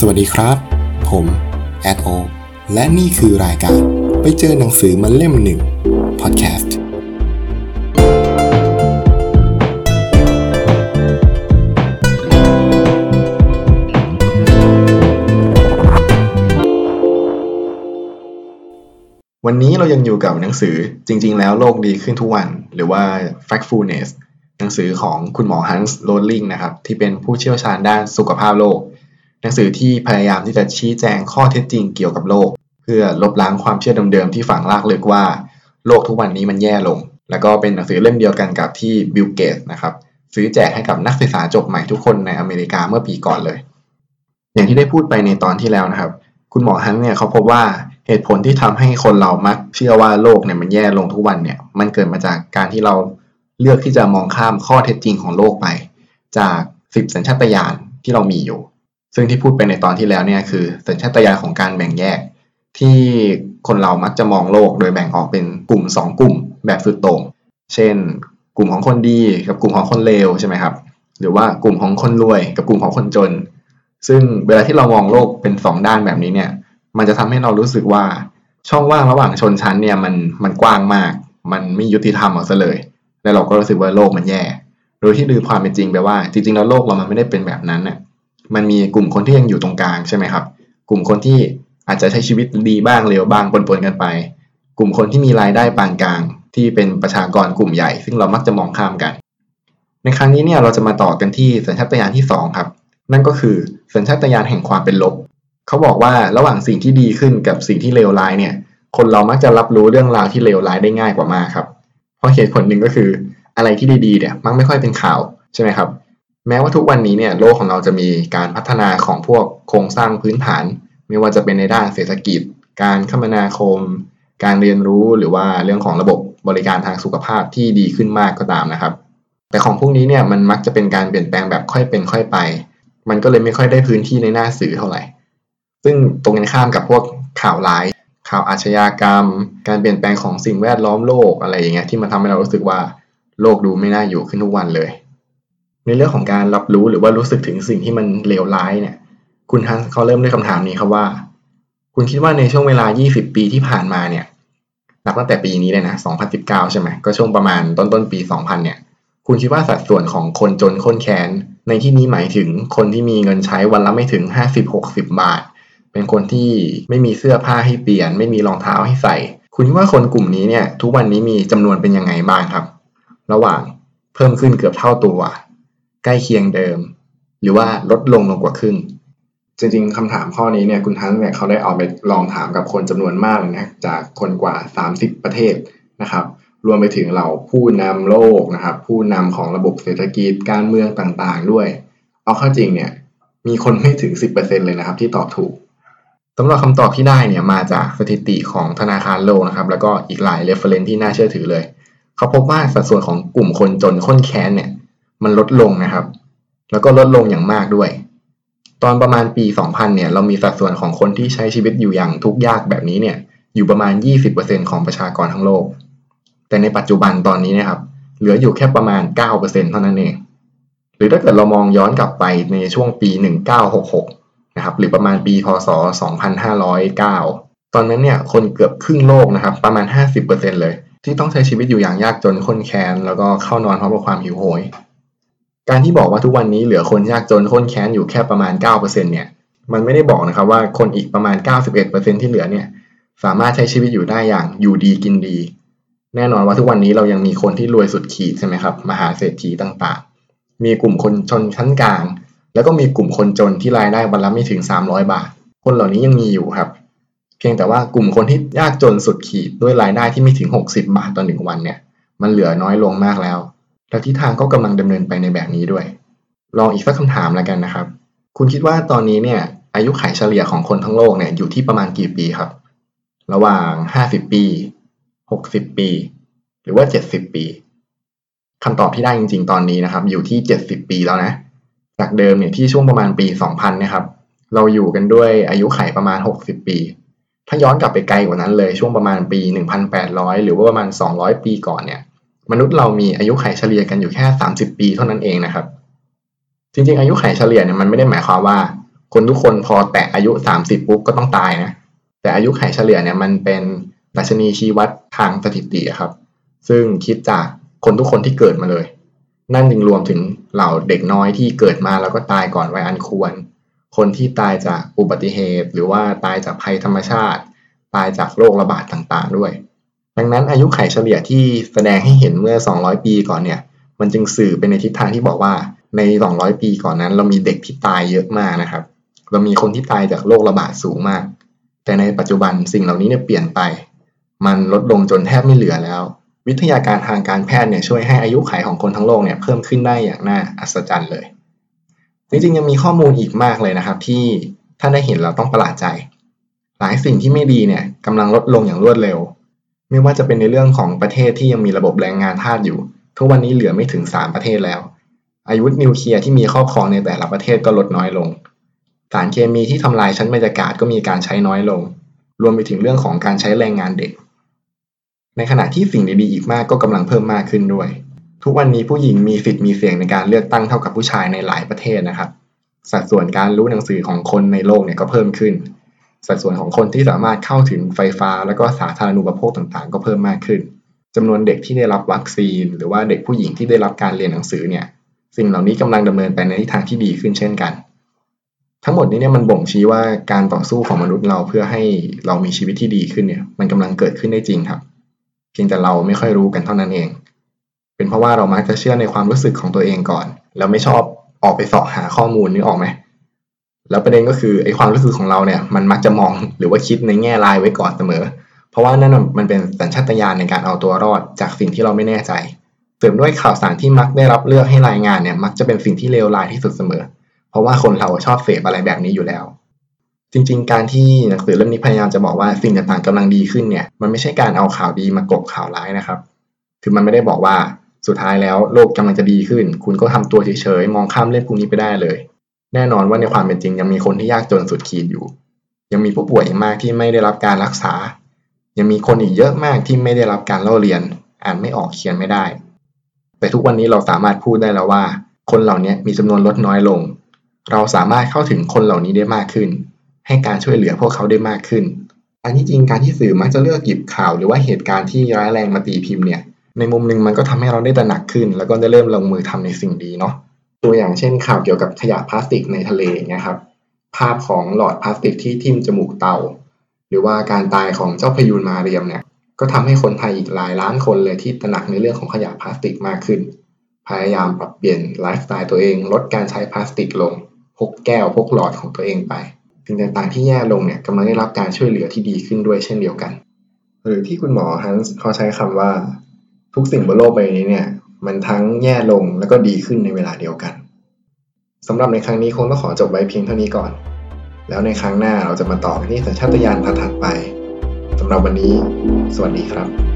สวัสดีครับ ผมแอดโอและนี่คือรายการไปเจอหนังสือมาเล่มหนึ่งพอดแคสต์วันนี้เรายังอยู่กับหนังสือจริง ๆ แล้วโลกดีขึ้นทุกวัน หรือว่า Factfulness หนังสือของคุณหมอฮันส์โรลลิงนะครับ ที่เป็นผู้เชี่ยวชาญด้านสุขภาพโลก หนังสือที่พยายามที่จะชี้แจงข้อเท็จจริงเกี่ยวกับโลก เพื่อลบล้างความเชื่อเดิมๆที่ฝังลากลึกว่า โลกทุกวันนี้มันแย่ลง แล้วก็เป็นหนังสือเล่มเดียวกันกับที่บิลเกตนะครับซื้อแจกให้กับนักศึกษาจบใหม่ทุกคนในอเมริกาเมื่อปีก่อนเลย อย่างที่ได้พูดไปในตอนที่แล้วนะครับ คุณหมอฮันเนี่ยเขาพบว่าเหตุผลที่ทำให้คนเรามักเชื่อว่าโลกเนี่ยมันแย่ลงทุกวันเนี่ยมันเกิดมาจากการที่เราเลือกที่จะมองข้ามข้อเท็จจริงของโลกไป จากสิบสัญชาตญาณที่เรามีอยู่ ซึ่งที่พูดไปในตอนที่แล้วเนี่ยคือสัญชาตญาณของการแบ่งแยก ที่คนเรามักจะมองโลกโดยแบ่งออกเป็นกลุ่ม 2 กลุ่มแบบสุดโต่งเช่น กลุ่มของคนดีกับกลุ่มของคนเลวใช่ไหมครับหรือว่ากลุ่มของคนรวยกับกลุ่มของคนจน ซึ่งเวลาที่เรามองโลกเป็น 2 ด้านแบบนี้เนี่ยมันจะทำให้เรารู้สึกว่าช่องว่างระหว่างชนชั้นเนี่ยมันมันกว้างมาก มันไม่ยุติธรรมเอาซะเลย แล้วเราก็รู้สึกว่าโลกมันแย่ โดยที่ลืมความเป็นจริงไปว่า จริงๆแล้วโลกเรามันไม่ได้เป็นแบบนั้นน่ะ มันมีกลุ่มคนที่ยังอยู่ตรงกลางใช่ไหมครับ กลุ่มคนที่อาจจะใช้ชีวิตดีบ้างเลวบ้างปนๆกันไป กลุ่มคนที่มีรายได้ปานกลาง ที่เป็นประชากรกลุ่มใหญ่ ซึ่งเรามักจะมองข้ามกัน ในครั้งนี้เนี่ยเราจะมาต่อกันที่สัญชาตญาณที่ 2 ครับ นั่นก็คือสัญชาตญาณแห่งความเป็นลบ เขาบอกว่าระหว่างสิ่งที่ดีขึ้นกับสิ่งที่เลวร้ายเนี่ย คนเรามักจะรับรู้เรื่องราวที่เลวร้ายได้ง่ายกว่ามากครับ เพราะเหตุผลหนึ่งก็คืออะไรที่ดีๆเนี่ยมักไม่ค่อยเป็นข่าวใช่ไหมครับ แม้ว่าทุกวันนี้เนี่ยโลกของเราจะมีการพัฒนาของพวกโครงสร้างพื้นฐาน ไม่ว่าจะเป็นในด้านเศรษฐกิจ การคมนาคม การเรียนรู้หรือว่าเรื่องของระบบบริการทางสุขภาพที่ดีขึ้นมากก็ตามนะครับ แต่ของพวกนี้เนี่ยมันมักจะเป็นการเปลี่ยนแปลงแบบค่อยเป็นค่อยไป มันก็เลยไม่ค่อยได้พื้นที่ในหน้าสื่อเท่าไหร่ ซึ่งตรงกันข้ามกับพวกข่าวร้าย ข่าวอาชญากรรม การเปลี่ยนแปลงของสิ่งแวดล้อมโลกอะไรอย่างเงี้ยที่มันทำให้เรารู้สึกว่าโลกดูไม่น่าอยู่ขึ้นทุกวันเลย ในเรื่องของการรับรู้หรือว่ารู้สึกถึงสิ่งที่มันเลวร้ายเนี่ย คุณฮันเขาเริ่มด้วยคำถามนี้ครับว่า คุณคิดว่าในช่วงเวลา 20 ปีที่ผ่านมาเนี่ย นับตั้งแต่ปีนี้เลยนะ 2019 ใช่ไหม ก็ช่วงประมาณต้นต้นปี 2000 เนี่ย คุณคิดว่าสัดส่วนของคนจนคนแค้น ในที่นี้หมายถึงคนที่มีเงินใช้วันละไม่ถึง 50-60 บาท เป็นคนที่ไม่มีเสื้อผ้าให้เปลี่ยน ไม่มีรองเท้าให้ใส่ คุณคิดว่าคนกลุ่มนี้เนี่ย ทุกวันนี้มีจำนวนเป็นยังไงบ้างครับ ระหว่างเพิ่มขึ้นเกือบเท่าตัว ใกล้เคียงเดิม หรือว่าลดลงลงกว่าครึ่ง จริงๆคำถามข้อนี้เนี่ยคุณทันเนี่ยเขาได้เอาไปลองถามกับคนจำนวนมากเลยนะจากคนกว่า 30 ประเทศนะครับ รวมไปถึงเราผู้นำโลกนะครับ ผู้นำของระบบเศรษฐกิจการเมืองต่างๆ ด้วย เอาเข้าจริงเนี่ยมีคนไม่ถึง 10%เลยนะครับ ที่ตอบถูกสำหรับคำตอบที่ได้เนี่ยมาจากสถิติของธนาคารโลกนะครับ แล้วก็อีกหลาย reference ที่น่าเชื่อถือเลย เขาพบว่าสัดส่วนของกลุ่มคนจนค้นแค้นเนี่ย มันลดลงนะครับ แล้วก็ลดลงอย่างมากด้วย ตอนประมาณปี 2000 เนี่ย เรามีสัดส่วนของคนที่ใช้ชีวิตอยู่อย่างทุกข์ยากแบบนี้เนี่ย อยู่ประมาณ 20%ของประชากรทั้งโลก แต่ในปัจจุบันตอนนี้นะครับ เหลืออยู่แค่ประมาณ 9%เท่านั้นเอง หรือถ้าเกิดเรามองย้อนกลับไปในช่วงปี 1966 นะครับ หรือประมาณปี พศ 2509 ตอนนั้นเนี่ย คนเกือบครึ่งโลกนะครับ ประมาณ 50%เลย ที่ต้องใช้ชีวิตอยู่อย่างยากจนข้นแค้น แล้วก็เข้านอนเพร้อมกับความหิวโหย การที่บอกว่าทุกวันนี้เหลือคนยากจนข้นแค้นอยู่แค่ประมาณ 9%เนี่ยมันไม่ได้บอกนะครับว่าคนอีกประมาณ 91%ที่เหลือเนี่ยสามารถใช้ชีวิตอยู่ได้อย่างอยู่ดีกินดี แน่นอนว่าทุกวันนี้เรายังมีคนที่รวยสุดขีดใช่ไหมครับมหาเศรษฐีต่างๆ มีกลุ่มคนชนชั้นกลาง แล้วก็มีกลุ่มคนจนที่รายได้วันละไม่ถึง 300 บาท คนเหล่านี้ยังมีอยู่ครับ เพียงแต่ว่ากลุ่มคนที่ยากจนสุดขีดด้วยรายได้ที่ไม่ถึง 60 บาทต่อหนึ่งวันเนี่ยมันเหลือน้อยลงมากแล้ว และทิศทางก็กำลังดำเนินไปในแบบนี้ด้วย ลองอีกสักคำถามแล้วกันนะครับ คุณคิดว่าตอนนี้เนี่ยอายุขัยเฉลี่ยของคนทั้งโลกเนี่ยอยู่ที่ประมาณกี่ปีครับ ระหว่าง 50 ปี 60 ปี หรือว่า 70 ปีคำตอบที่ได้จริง ๆ ตอนนี้นะครับ อยู่ที่ 70 ปีแล้วนะ จากเดิมเนี่ยที่ช่วงประมาณปี 2000 นะครับ เราอยู่กันด้วยอายุขัยประมาณ 60 ปี ถ้าย้อนกลับไปไกลกว่านั้นเลยช่วงประมาณปี 1,800 หรือว่าประมาณ 200 ปีก่อนเนี่ย มนุษย์เรามีอายุขัยเฉลี่ยกันอยู่แค่ 30 ปีเท่านั้นเองนะครับ จริงๆ อายุขัยเฉลี่ยเนี่ยมันไม่ได้หมายความว่า คนทุกคนพอแตะอายุ 30 ปุ๊บก็ต้องตายนะ แต่อายุไขเฉลี่ยเนี่ยมันเป็นดัชนีชี้วัดทางสถิติครับ ซึ่งคิดจากคนทุกคนที่เกิดมาเลย นั่นจึงรวมถึงเหล่าเด็กน้อยที่เกิดมาแล้วก็ตายก่อนวัยอันควร คนที่ตายจากอุบัติเหตุ หรือว่าตายจากภัยธรรมชาติ ตายจากโรคระบาดต่างๆ ด้วย ดังนั้นอายุไขเฉลี่ยที่แสดงให้เห็นเมื่อ 200 ปีก่อนเนี่ย มันจึงสื่อไปในทิศทางที่บอกว่าใน 200 ปีก่อนนั้น เรามีเด็กที่ตายเยอะมากนะครับ เรามีคนที่ตายจากโรคระบาดสูงมาก แต่ในปัจจุบันสิ่งเหล่านี้เนี่ยเปลี่ยนไป มันลดลงจนแทบไม่เหลือแล้ว วิทยาการทางการแพทย์เนี่ยช่วยให้อายุไขของคนทั้งโลกเนี่ยเพิ่มขึ้นได้อย่างน่าอัศจรรย์เลย จริงๆยังมีข้อมูลอีกมากเลยนะครับ ที่ท่านได้เห็นเราต้องประหลาดใจ หลายสิ่งที่ไม่ดีเนี่ยกำลังลดลงอย่างรวดเร็ว ไม่ว่าจะเป็นในเรื่องของประเทศที่ยังมีระบบแรงงานทาสอยู่ ทุกวันนี้เหลือไม่ถึง 3 ประเทศแล้ว อาวุธนิวเคลียร์ที่มีครอบครองในแต่ละประเทศก็ลดน้อยลง สารเคมีที่ทำลายชั้นบรรยากาศก็มีการใช้น้อยลง รวมไปถึงเรื่องของการใช้แรงงานเด็ก ในขณะที่สิ่งดีๆอีกมากก็กำลังเพิ่มมากขึ้นด้วย ทุกวันนี้ผู้หญิงมีสิทธิ์มีเสียงในการเลือกตั้งเท่ากับผู้ชายในหลายประเทศนะครับ สัดส่วนการรู้หนังสือของคนในโลกเนี่ยก็เพิ่มขึ้น สัดส่วนของคนที่สามารถเข้าถึงไฟฟ้า และก็สาธารณูปโภคต่างๆ ก็เพิ่มมากขึ้นจำนวนเด็กที่ได้รับวัคซีน หรือว่าเด็กผู้หญิงที่ได้รับการเรียนหนังสือเนี่ยสิ่งเหล่านี้กำลังดำเนินไปในทิศทางที่ดีขึ้นเช่นกัน ทั้งหมดนี้เนี่ยมันบ่งชี้ว่าการต่อสู้ของมนุษย์เราเพื่อให้เรามีชีวิตที่ดีขึ้นเนี่ยมันกำลังเกิดขึ้นได้จริงครับ เพียงแต่เราไม่ค่อยรู้กันเท่านั้นเอง เป็นเพราะว่าเรามักจะเชื่อในความรู้สึกของตัวเองก่อน แล้วไม่ชอบออกไปสอบหาข้อมูลนึกออกไหม แล้วประเด็นก็คือไอ้ความรู้สึกของเราเนี่ยมันมักจะมองหรือว่าคิดในแง่ลายไว้ก่อนเสมอ เพราะว่านั่นมันเป็นสัญชาตญาณในการเอาตัวรอดจากสิ่งที่เราไม่แน่ใจเสริมด้วยข่าวสารที่มักได้รับเลือกให้รายงานเนี่ยมักจะเป็นสิ่งที่เลวร้ายที่สุดเสมอ เพราะว่าคนเราชอบเสพอะไรแบบนี้อยู่แล้ว จริง ๆ การที่หนังสือเล่มนี้พยายามจะบอกว่าสิ่งต่างๆกำลังดีขึ้นเนี่ยมันไม่ใช่การเอาข่าวดีมากบข่าวร้ายนะครับ คือมันไม่ได้บอกว่าสุดท้ายแล้วโลกกำลังจะดีขึ้น คุณก็ทำตัวเฉยๆมองข้ามเรื่องพวกนี้ไปได้เลย แน่นอนว่าในความเป็นจริงยังมีคนที่ยากจนสุดขีดอยู่ ยังมีผู้ป่วยอีกมากที่ไม่ได้รับการรักษา ยังมีคนอีกเยอะมากที่ไม่ได้รับการเล่าเรียน อ่านไม่ออกเขียนไม่ได้ แต่ทุกวันนี้เราสามารถพูดได้แล้วว่า คนเหล่านี้มีจำนวนลดน้อยลง เราสามารถเข้าถึงคนเหล่านี้ได้มากขึ้น ให้การช่วยเหลือพวกเขาได้มากขึ้น อันที่จริงการที่สื่อมักจะเลือกหยิบข่าวหรือว่าเหตุการณ์ที่ร้ายแรงมาตีพิมพ์เนี่ย ในมุมหนึ่งมันก็ทำให้เราได้ตระหนักขึ้น แล้วก็ได้เริ่มลงมือทำในสิ่งดีเนาะ ตัวอย่างเช่นข่าวเกี่ยวกับขยะพลาสติกในทะเลเนะครับภาพของหลอดพลาสติกที่ทิ่มจมูกเต่า หรือว่าการตายของเจ้าพยูนมาเรียมเนี่ยก็ทำให้คนไทยอีกหลายล้านคนเลยที่ตระหนักในเรื่องของขยะพลาสติกมากขึ้น พยายามปรับเปลี่ยนไลฟ์สไตล์ตัวเอง ลดการใช้พลาสติกลง พกแก้วพกหลอดของตัวเองไปสิ่งต่างๆที่แย่ลงเนี่ยกำลังได้รับการช่วยเหลือที่ดีขึ้นด้วยเช่นเดียวกัน หรือที่คุณหมอฮันส์เขาใช้คำว่าทุกสิ่งบนโลกใบนี้เนี่ย มันทั้งแย่ลงแล้วก็ดีขึ้นในเวลาเดียวกันสำหรับในครั้งนี้คงต้องขอจบไว้เพียงเท่านี้ก่อน แล้วในครั้งหน้าเราจะมาต่อกันที่สัญชาตญาณถัดไปสำหรับวันนี้ สวัสดีครับ